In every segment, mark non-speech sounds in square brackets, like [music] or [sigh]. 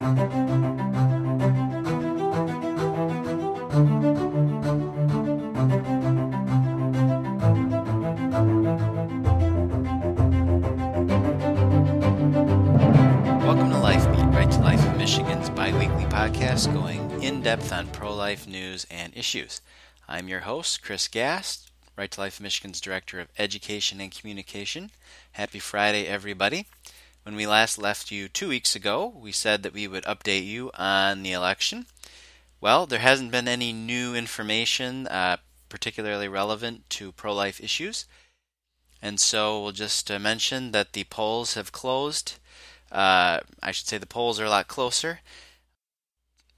Welcome to LifeBeat, Right to Life of Michigan's biweekly podcast going in depth on pro life news and issues. I'm your host, Chris Gast, Right to Life of Michigan's Director of Education and Communication. Happy Friday, everybody. When we last left you two weeks ago, we said that we would update you on the election. Well, there hasn't been any new information uh, particularly relevant to pro life issues. And so we'll just uh, mention that the polls have closed. Uh, I should say the polls are a lot closer.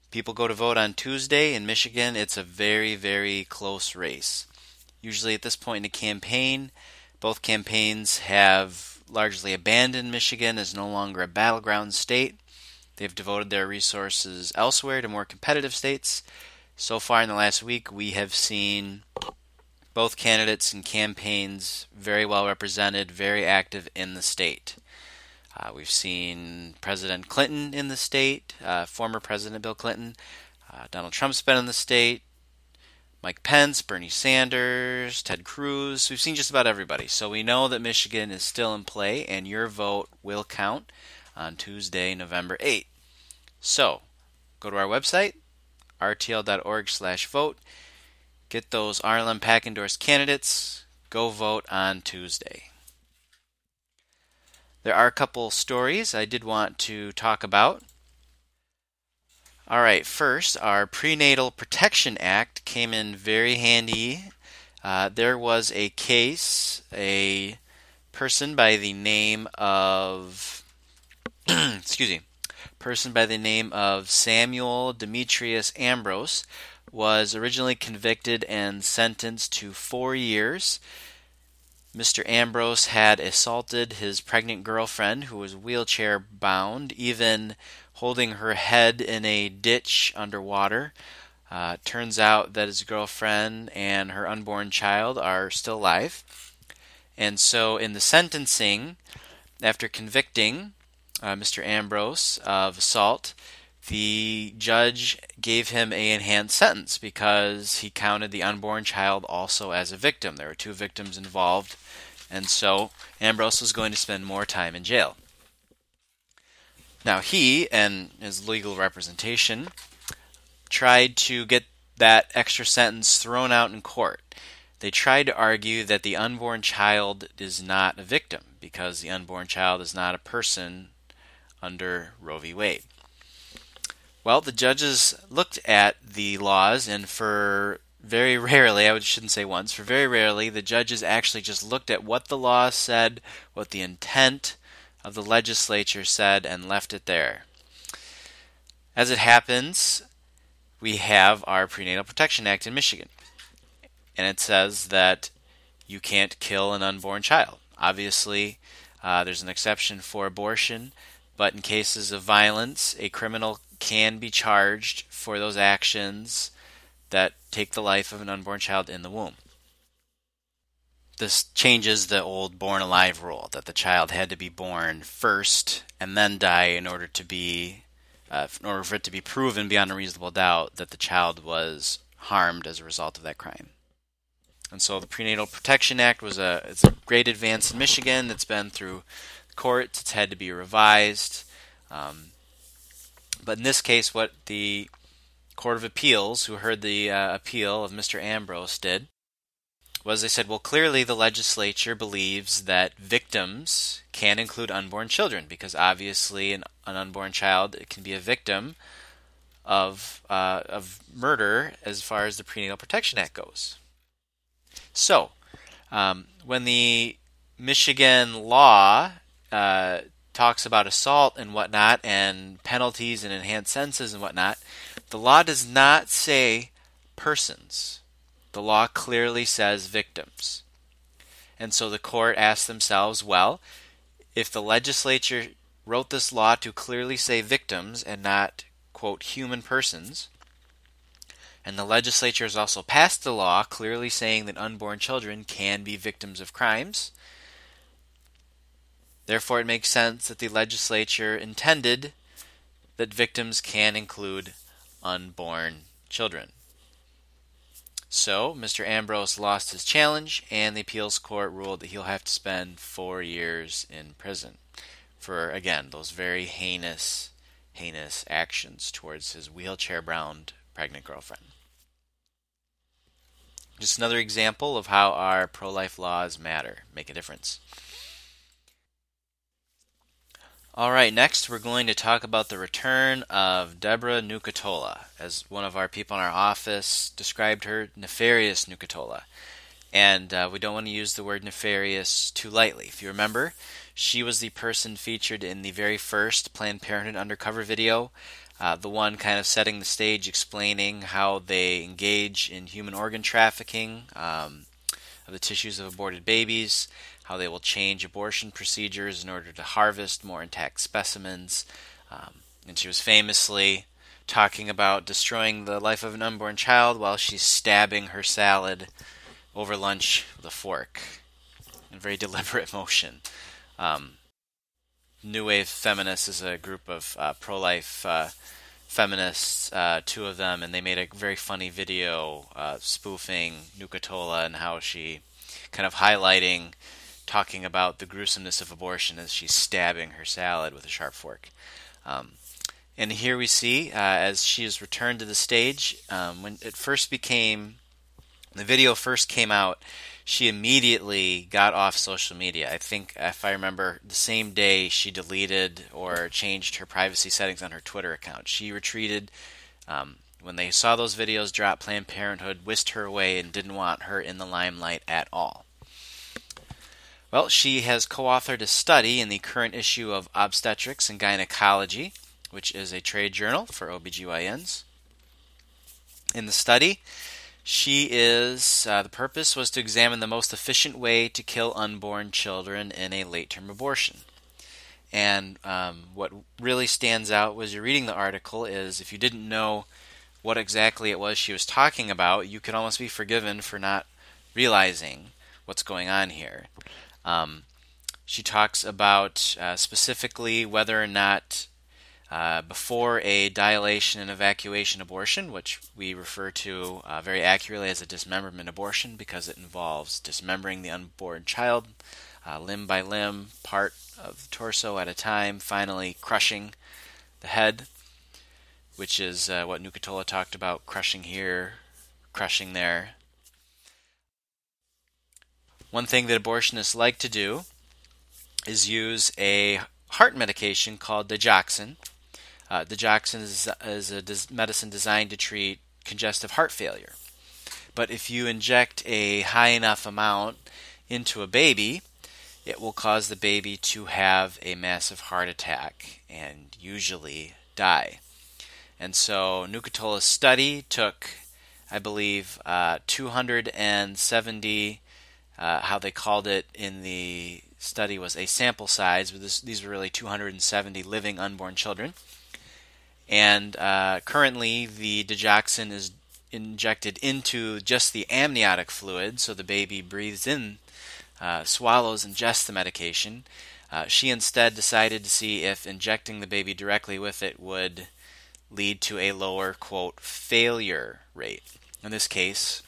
People go to vote on Tuesday. In Michigan, it's a very, very close race. Usually, at this point in the campaign, both campaigns have largely abandoned Michigan as no longer a battleground state. They've devoted their resources elsewhere to more competitive states. So far in the last week, we have seen both candidates and campaigns very well represented, very active in the state. Uh, we've seen President Clinton in the state, uh, former President Bill Clinton. Uh, Donald Trump's been in the state. Mike Pence, Bernie Sanders, Ted Cruz. We've seen just about everybody. So we know that Michigan is still in play, and your vote will count on Tuesday, November 8th. So go to our website, rtl.org slash vote. Get those RLM PAC endorsed candidates. Go vote on Tuesday. There are a couple stories I did want to talk about. All right, first, our Prenatal Protection Act came in very handy. Uh, there was a case, a person by the name of, [clears throat] excuse me, person by the name of Samuel Demetrius Ambrose was originally convicted and sentenced to four years. Mr. Ambrose had assaulted his pregnant girlfriend, who was wheelchair bound, even holding her head in a ditch underwater. Uh, turns out that his girlfriend and her unborn child are still alive. And so, in the sentencing, after convicting uh, Mr. Ambrose of assault, the judge gave him a enhanced sentence because he counted the unborn child also as a victim. There were two victims involved, and so Ambrose was going to spend more time in jail. Now he and his legal representation tried to get that extra sentence thrown out in court. They tried to argue that the unborn child is not a victim because the unborn child is not a person under Roe v. Wade. Well, the judges looked at the laws, and for very rarely, I shouldn't say once, for very rarely, the judges actually just looked at what the law said, what the intent of the legislature said, and left it there. As it happens, we have our Prenatal Protection Act in Michigan, and it says that you can't kill an unborn child. Obviously, uh, there's an exception for abortion, but in cases of violence, a criminal can be charged for those actions that take the life of an unborn child in the womb. This changes the old born alive rule that the child had to be born first and then die in order to be uh, in order for it to be proven beyond a reasonable doubt that the child was harmed as a result of that crime. And so the Prenatal Protection Act was a it's a great advance in Michigan. It's been through courts. It's had to be revised. Um, but in this case, what the Court of Appeals, who heard the uh, appeal of Mr. Ambrose, did was they said, well, clearly the legislature believes that victims can include unborn children because obviously an, an unborn child can be a victim of uh, of murder as far as the Prenatal Protection Act goes. So, um, when the Michigan law uh, talks about assault and whatnot, and penalties and enhanced sentences and whatnot, the law does not say persons. The law clearly says victims. And so the court asked themselves, well, if the legislature wrote this law to clearly say victims and not, quote, human persons, and the legislature has also passed the law clearly saying that unborn children can be victims of crimes, Therefore, it makes sense that the legislature intended that victims can include unborn children. So, Mr. Ambrose lost his challenge, and the appeals court ruled that he'll have to spend four years in prison for, again, those very heinous, heinous actions towards his wheelchair bound pregnant girlfriend. Just another example of how our pro life laws matter, make a difference. All right, next we're going to talk about the return of Deborah Nucatola. As one of our people in our office described her, nefarious Nucatola. And uh, we don't want to use the word nefarious too lightly. If you remember, she was the person featured in the very first Planned Parenthood undercover video, uh, the one kind of setting the stage, explaining how they engage in human organ trafficking um, of the tissues of aborted babies how they will change abortion procedures in order to harvest more intact specimens. Um, and she was famously talking about destroying the life of an unborn child while she's stabbing her salad over lunch with a fork in very [laughs] deliberate motion. Um, New Wave Feminists is a group of uh, pro life uh, feminists, uh, two of them, and they made a very funny video uh, spoofing Nucatola and how she kind of highlighting talking about the gruesomeness of abortion as she's stabbing her salad with a sharp fork. Um, and here we see, uh, as she is returned to the stage, um, when it first became, the video first came out, she immediately got off social media. I think, if I remember, the same day she deleted or changed her privacy settings on her Twitter account. She retreated. Um, when they saw those videos drop, Planned Parenthood whisked her away and didn't want her in the limelight at all. Well, she has co authored a study in the current issue of Obstetrics and Gynecology, which is a trade journal for OBGYNs. In the study, she is, uh, the purpose was to examine the most efficient way to kill unborn children in a late term abortion. And um, what really stands out was you're reading the article is if you didn't know what exactly it was she was talking about, you could almost be forgiven for not realizing what's going on here. Um, she talks about uh, specifically whether or not uh, before a dilation and evacuation abortion, which we refer to uh, very accurately as a dismemberment abortion because it involves dismembering the unborn child uh, limb by limb, part of the torso at a time, finally crushing the head, which is uh, what Nucatola talked about crushing here, crushing there, one thing that abortionists like to do is use a heart medication called digoxin. Uh, digoxin is, is a medicine designed to treat congestive heart failure. But if you inject a high enough amount into a baby, it will cause the baby to have a massive heart attack and usually die. And so Nucatola's study took, I believe, uh, 270 uh, how they called it in the study was a sample size. This, these were really 270 living unborn children. And uh, currently, the digoxin is injected into just the amniotic fluid, so the baby breathes in, uh, swallows, ingests the medication. Uh, she instead decided to see if injecting the baby directly with it would lead to a lower, quote, failure rate. In this case,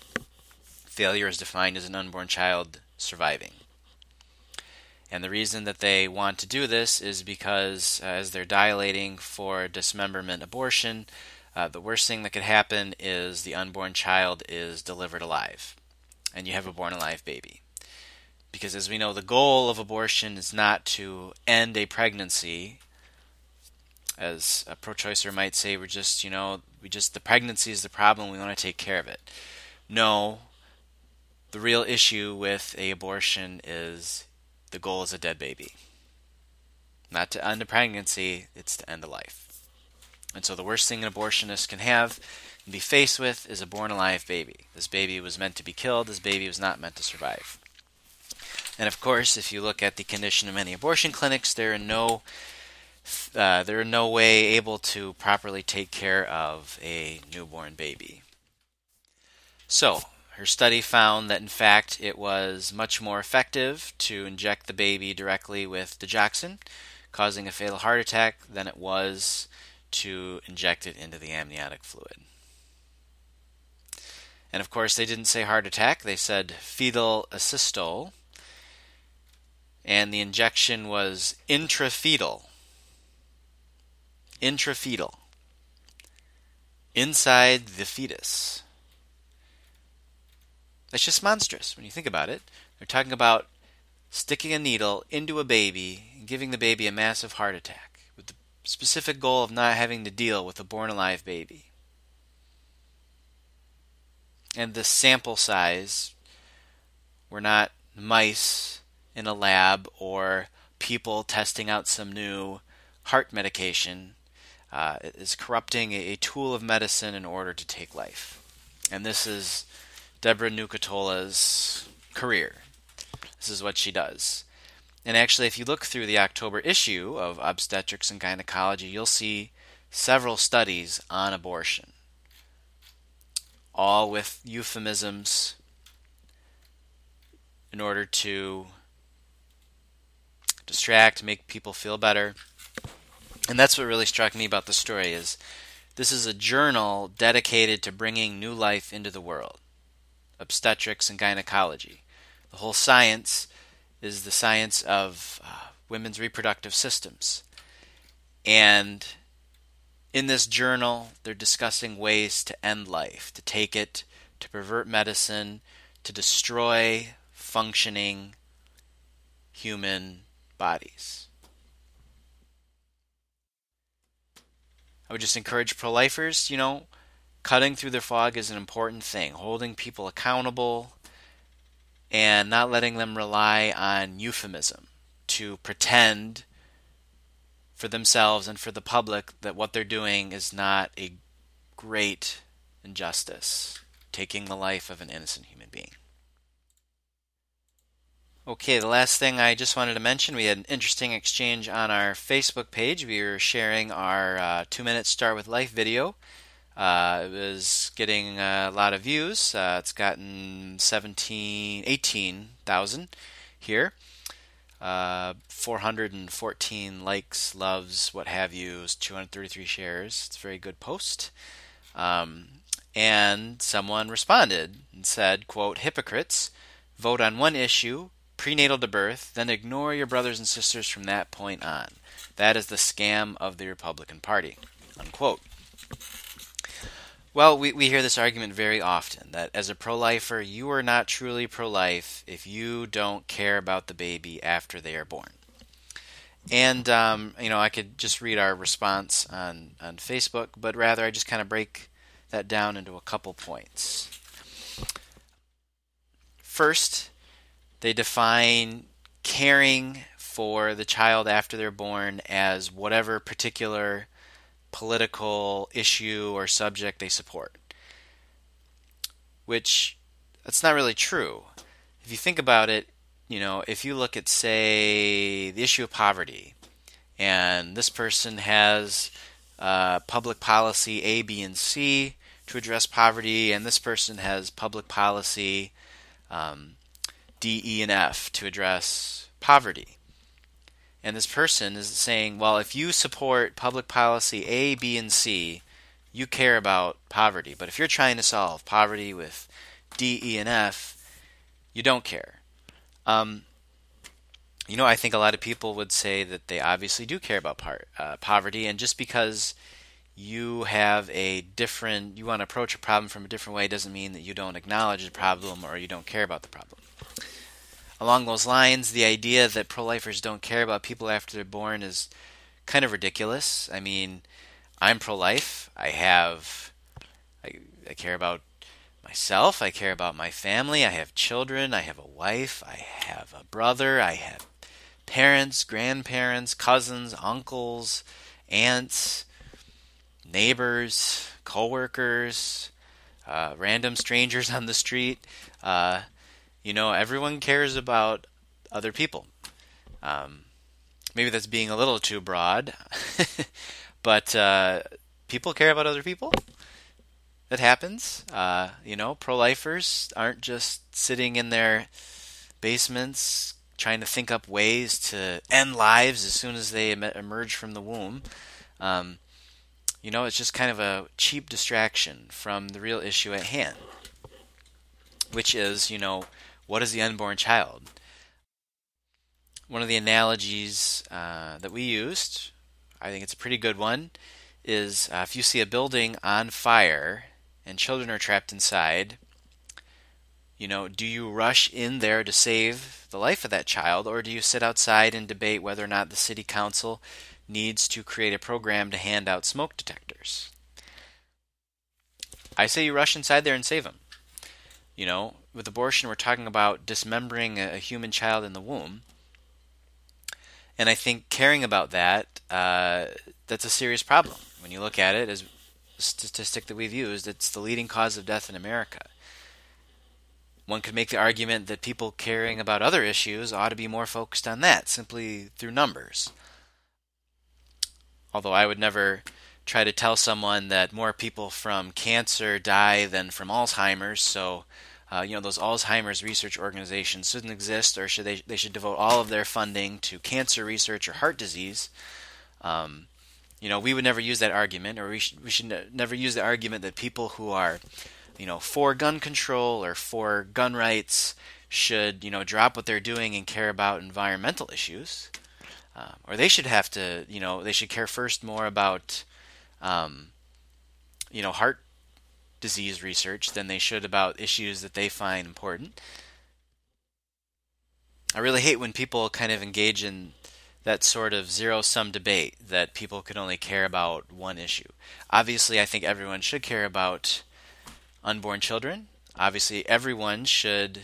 failure is defined as an unborn child surviving. And the reason that they want to do this is because uh, as they're dilating for dismemberment abortion, uh, the worst thing that could happen is the unborn child is delivered alive, and you have a born alive baby. Because as we know, the goal of abortion is not to end a pregnancy. As a pro choicer might say, we're just, you know, we just, the pregnancy is the problem, we want to take care of it. No, the real issue with a abortion is the goal is a dead baby. Not to end a pregnancy, it's to end a life. And so the worst thing an abortionist can have and be faced with is a born alive baby. This baby was meant to be killed, this baby was not meant to survive. And of course, if you look at the condition of many abortion clinics, there are no uh, there are no way able to properly take care of a newborn baby. So, her study found that, in fact, it was much more effective to inject the baby directly with digoxin, causing a fatal heart attack, than it was to inject it into the amniotic fluid. And of course, they didn't say heart attack, they said fetal asystole. And the injection was intrafetal. Intrafetal. Inside the fetus. That's just monstrous when you think about it. They're talking about sticking a needle into a baby and giving the baby a massive heart attack with the specific goal of not having to deal with a born alive baby. And the sample size were not mice in a lab or people testing out some new heart medication. Uh, is corrupting a tool of medicine in order to take life. And this is Deborah Nucatola's career. This is what she does. And actually, if you look through the October issue of Obstetrics and Gynecology, you'll see several studies on abortion, all with euphemisms in order to distract, make people feel better. And that's what really struck me about the story is this is a journal dedicated to bringing new life into the world obstetrics and gynecology. The whole science is the science of uh, women's reproductive systems. And in this journal, they're discussing ways to end life, to take it, to pervert medicine, to destroy functioning human bodies. I would just encourage pro lifers, you know, cutting through the fog is an important thing. Holding people accountable and not letting them rely on euphemism to pretend for themselves and for the public that what they're doing is not a great injustice, taking the life of an innocent human being. Okay, the last thing I just wanted to mention we had an interesting exchange on our Facebook page. We were sharing our uh, two minute start with life video. Uh, it was getting a lot of views. Uh, it's gotten 17, 18,000 here. Uh, 414 likes, loves, what have you, 233 shares. It's a very good post. Um, and someone responded and said, quote, hypocrites, vote on one issue, prenatal to birth, then ignore your brothers and sisters from that point on. That is the scam of the Republican Party, unquote. Well, we, we hear this argument very often that as a pro lifer, you are not truly pro life if you don't care about the baby after they are born. And, um, you know, I could just read our response on, on Facebook, but rather I just kind of break that down into a couple points. First, they define caring for the child after they're born as whatever particular political issue or subject they support. Which that's not really true. If you think about it, you know, if you look at say the issue of poverty and this person has uh, public policy A, B, and C to address poverty, and this person has public policy um, D, E, and F to address poverty. And this person is saying, well, if you support public policy A, B, and C, you care about poverty. But if you're trying to solve poverty with D, E, and F, you don't care. Um, you know, I think a lot of people would say that they obviously do care about par- uh, poverty, and just because you have a different, you want to approach a problem from a different way doesn't mean that you don't acknowledge the problem or you don't care about the problem along those lines, the idea that pro lifers don't care about people after they're born is kind of ridiculous. I mean, I'm pro life. I have, I, I care about myself. I care about my family. I have children. I have a wife. I have a brother. I have parents, grandparents, cousins, uncles, aunts, neighbors, coworkers, uh, random strangers [laughs] on the street. Uh, you know, everyone cares about other people. Um, maybe that's being a little too broad, [laughs] but uh, people care about other people. That happens. Uh, you know, pro lifers aren't just sitting in their basements trying to think up ways to end lives as soon as they emerge from the womb. Um, You know, it's just kind of a cheap distraction from the real issue at hand, which is, you know, what is the unborn child? One of the analogies uh, that we used, I think it's a pretty good one, is uh, if you see a building on fire and children are trapped inside, you know, do you rush in there to save the life of that child, or do you sit outside and debate whether or not the city council needs to create a program to hand out smoke detectors? I say you rush inside there and save them. You know, with abortion, we're talking about dismembering a human child in the womb. And I think caring about that, uh, that's a serious problem. When you look at it as a statistic that we've used, it's the leading cause of death in America. One could make the argument that people caring about other issues ought to be more focused on that, simply through numbers. Although I would never try to tell someone that more people from cancer die than from Alzheimer's, so uh, you know those Alzheimer's research organizations shouldn't exist, or should they they should devote all of their funding to cancer research or heart disease. Um, you know, we would never use that argument, or we should we should ne- never use the argument that people who are you know, for gun control or for gun rights should, you know, drop what they're doing and care about environmental issues. Uh, or they should have to, you know, they should care first more about, um, you know, heart disease research than they should about issues that they find important. I really hate when people kind of engage in that sort of zero sum debate that people can only care about one issue. Obviously, I think everyone should care about unborn children. Obviously, everyone should,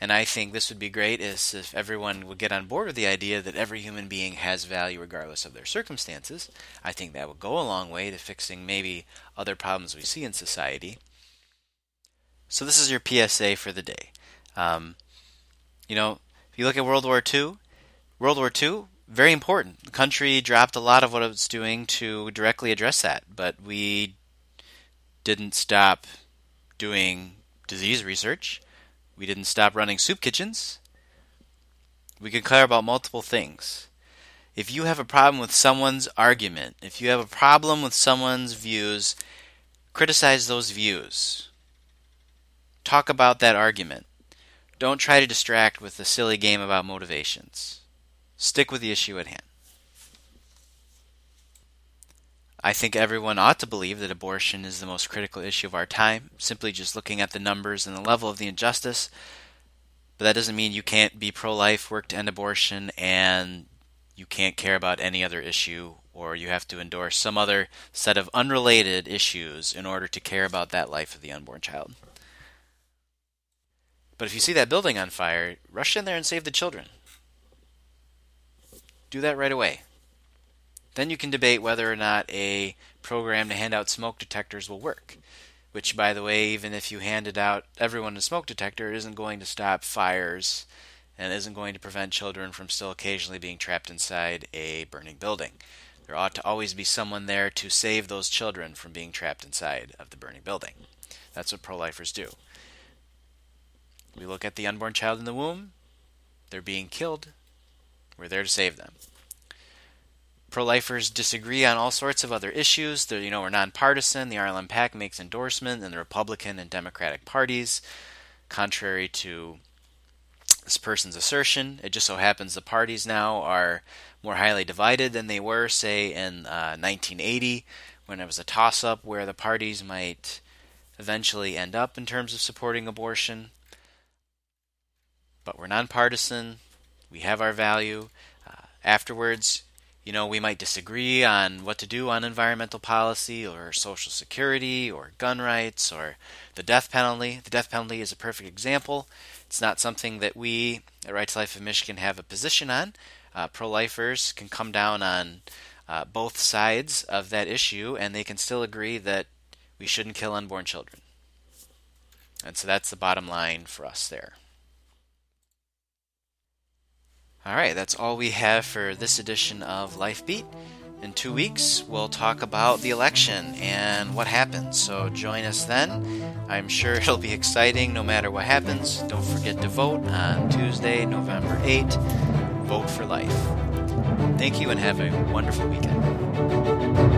and I think this would be great is if everyone would get on board with the idea that every human being has value regardless of their circumstances. I think that would go a long way to fixing maybe other problems we see in society. So this is your PSA for the day. Um, you know, if you look at World War II, World War II, very important. The country dropped a lot of what it was doing to directly address that, but we didn't stop doing disease research. We didn't stop running soup kitchens. We can care about multiple things. If you have a problem with someone's argument, if you have a problem with someone's views, criticize those views. Talk about that argument. Don't try to distract with a silly game about motivations. Stick with the issue at hand. I think everyone ought to believe that abortion is the most critical issue of our time, simply just looking at the numbers and the level of the injustice. But that doesn't mean you can't be pro life, work to end abortion, and you can't care about any other issue, or you have to endorse some other set of unrelated issues in order to care about that life of the unborn child. But if you see that building on fire, rush in there and save the children. Do that right away. Then you can debate whether or not a program to hand out smoke detectors will work. Which, by the way, even if you handed out everyone a smoke detector, isn't going to stop fires and isn't going to prevent children from still occasionally being trapped inside a burning building. There ought to always be someone there to save those children from being trapped inside of the burning building. That's what pro lifers do. We look at the unborn child in the womb, they're being killed, we're there to save them pro-lifers disagree on all sorts of other issues. They're, you know, we're nonpartisan. The RLM PAC makes endorsement in the Republican and Democratic parties, contrary to this person's assertion. It just so happens the parties now are more highly divided than they were, say, in uh, 1980, when it was a toss-up where the parties might eventually end up in terms of supporting abortion. But we're nonpartisan. We have our value. Uh, afterwards, you know, we might disagree on what to do on environmental policy or social security or gun rights or the death penalty. The death penalty is a perfect example. It's not something that we at Right to Life of Michigan have a position on. Uh, Pro lifers can come down on uh, both sides of that issue and they can still agree that we shouldn't kill unborn children. And so that's the bottom line for us there. All right, that's all we have for this edition of LifeBeat. In two weeks, we'll talk about the election and what happens. So join us then. I'm sure [laughs] it'll be exciting no matter what happens. Don't forget to vote on Tuesday, November 8th. Vote for life. Thank you and have a wonderful weekend.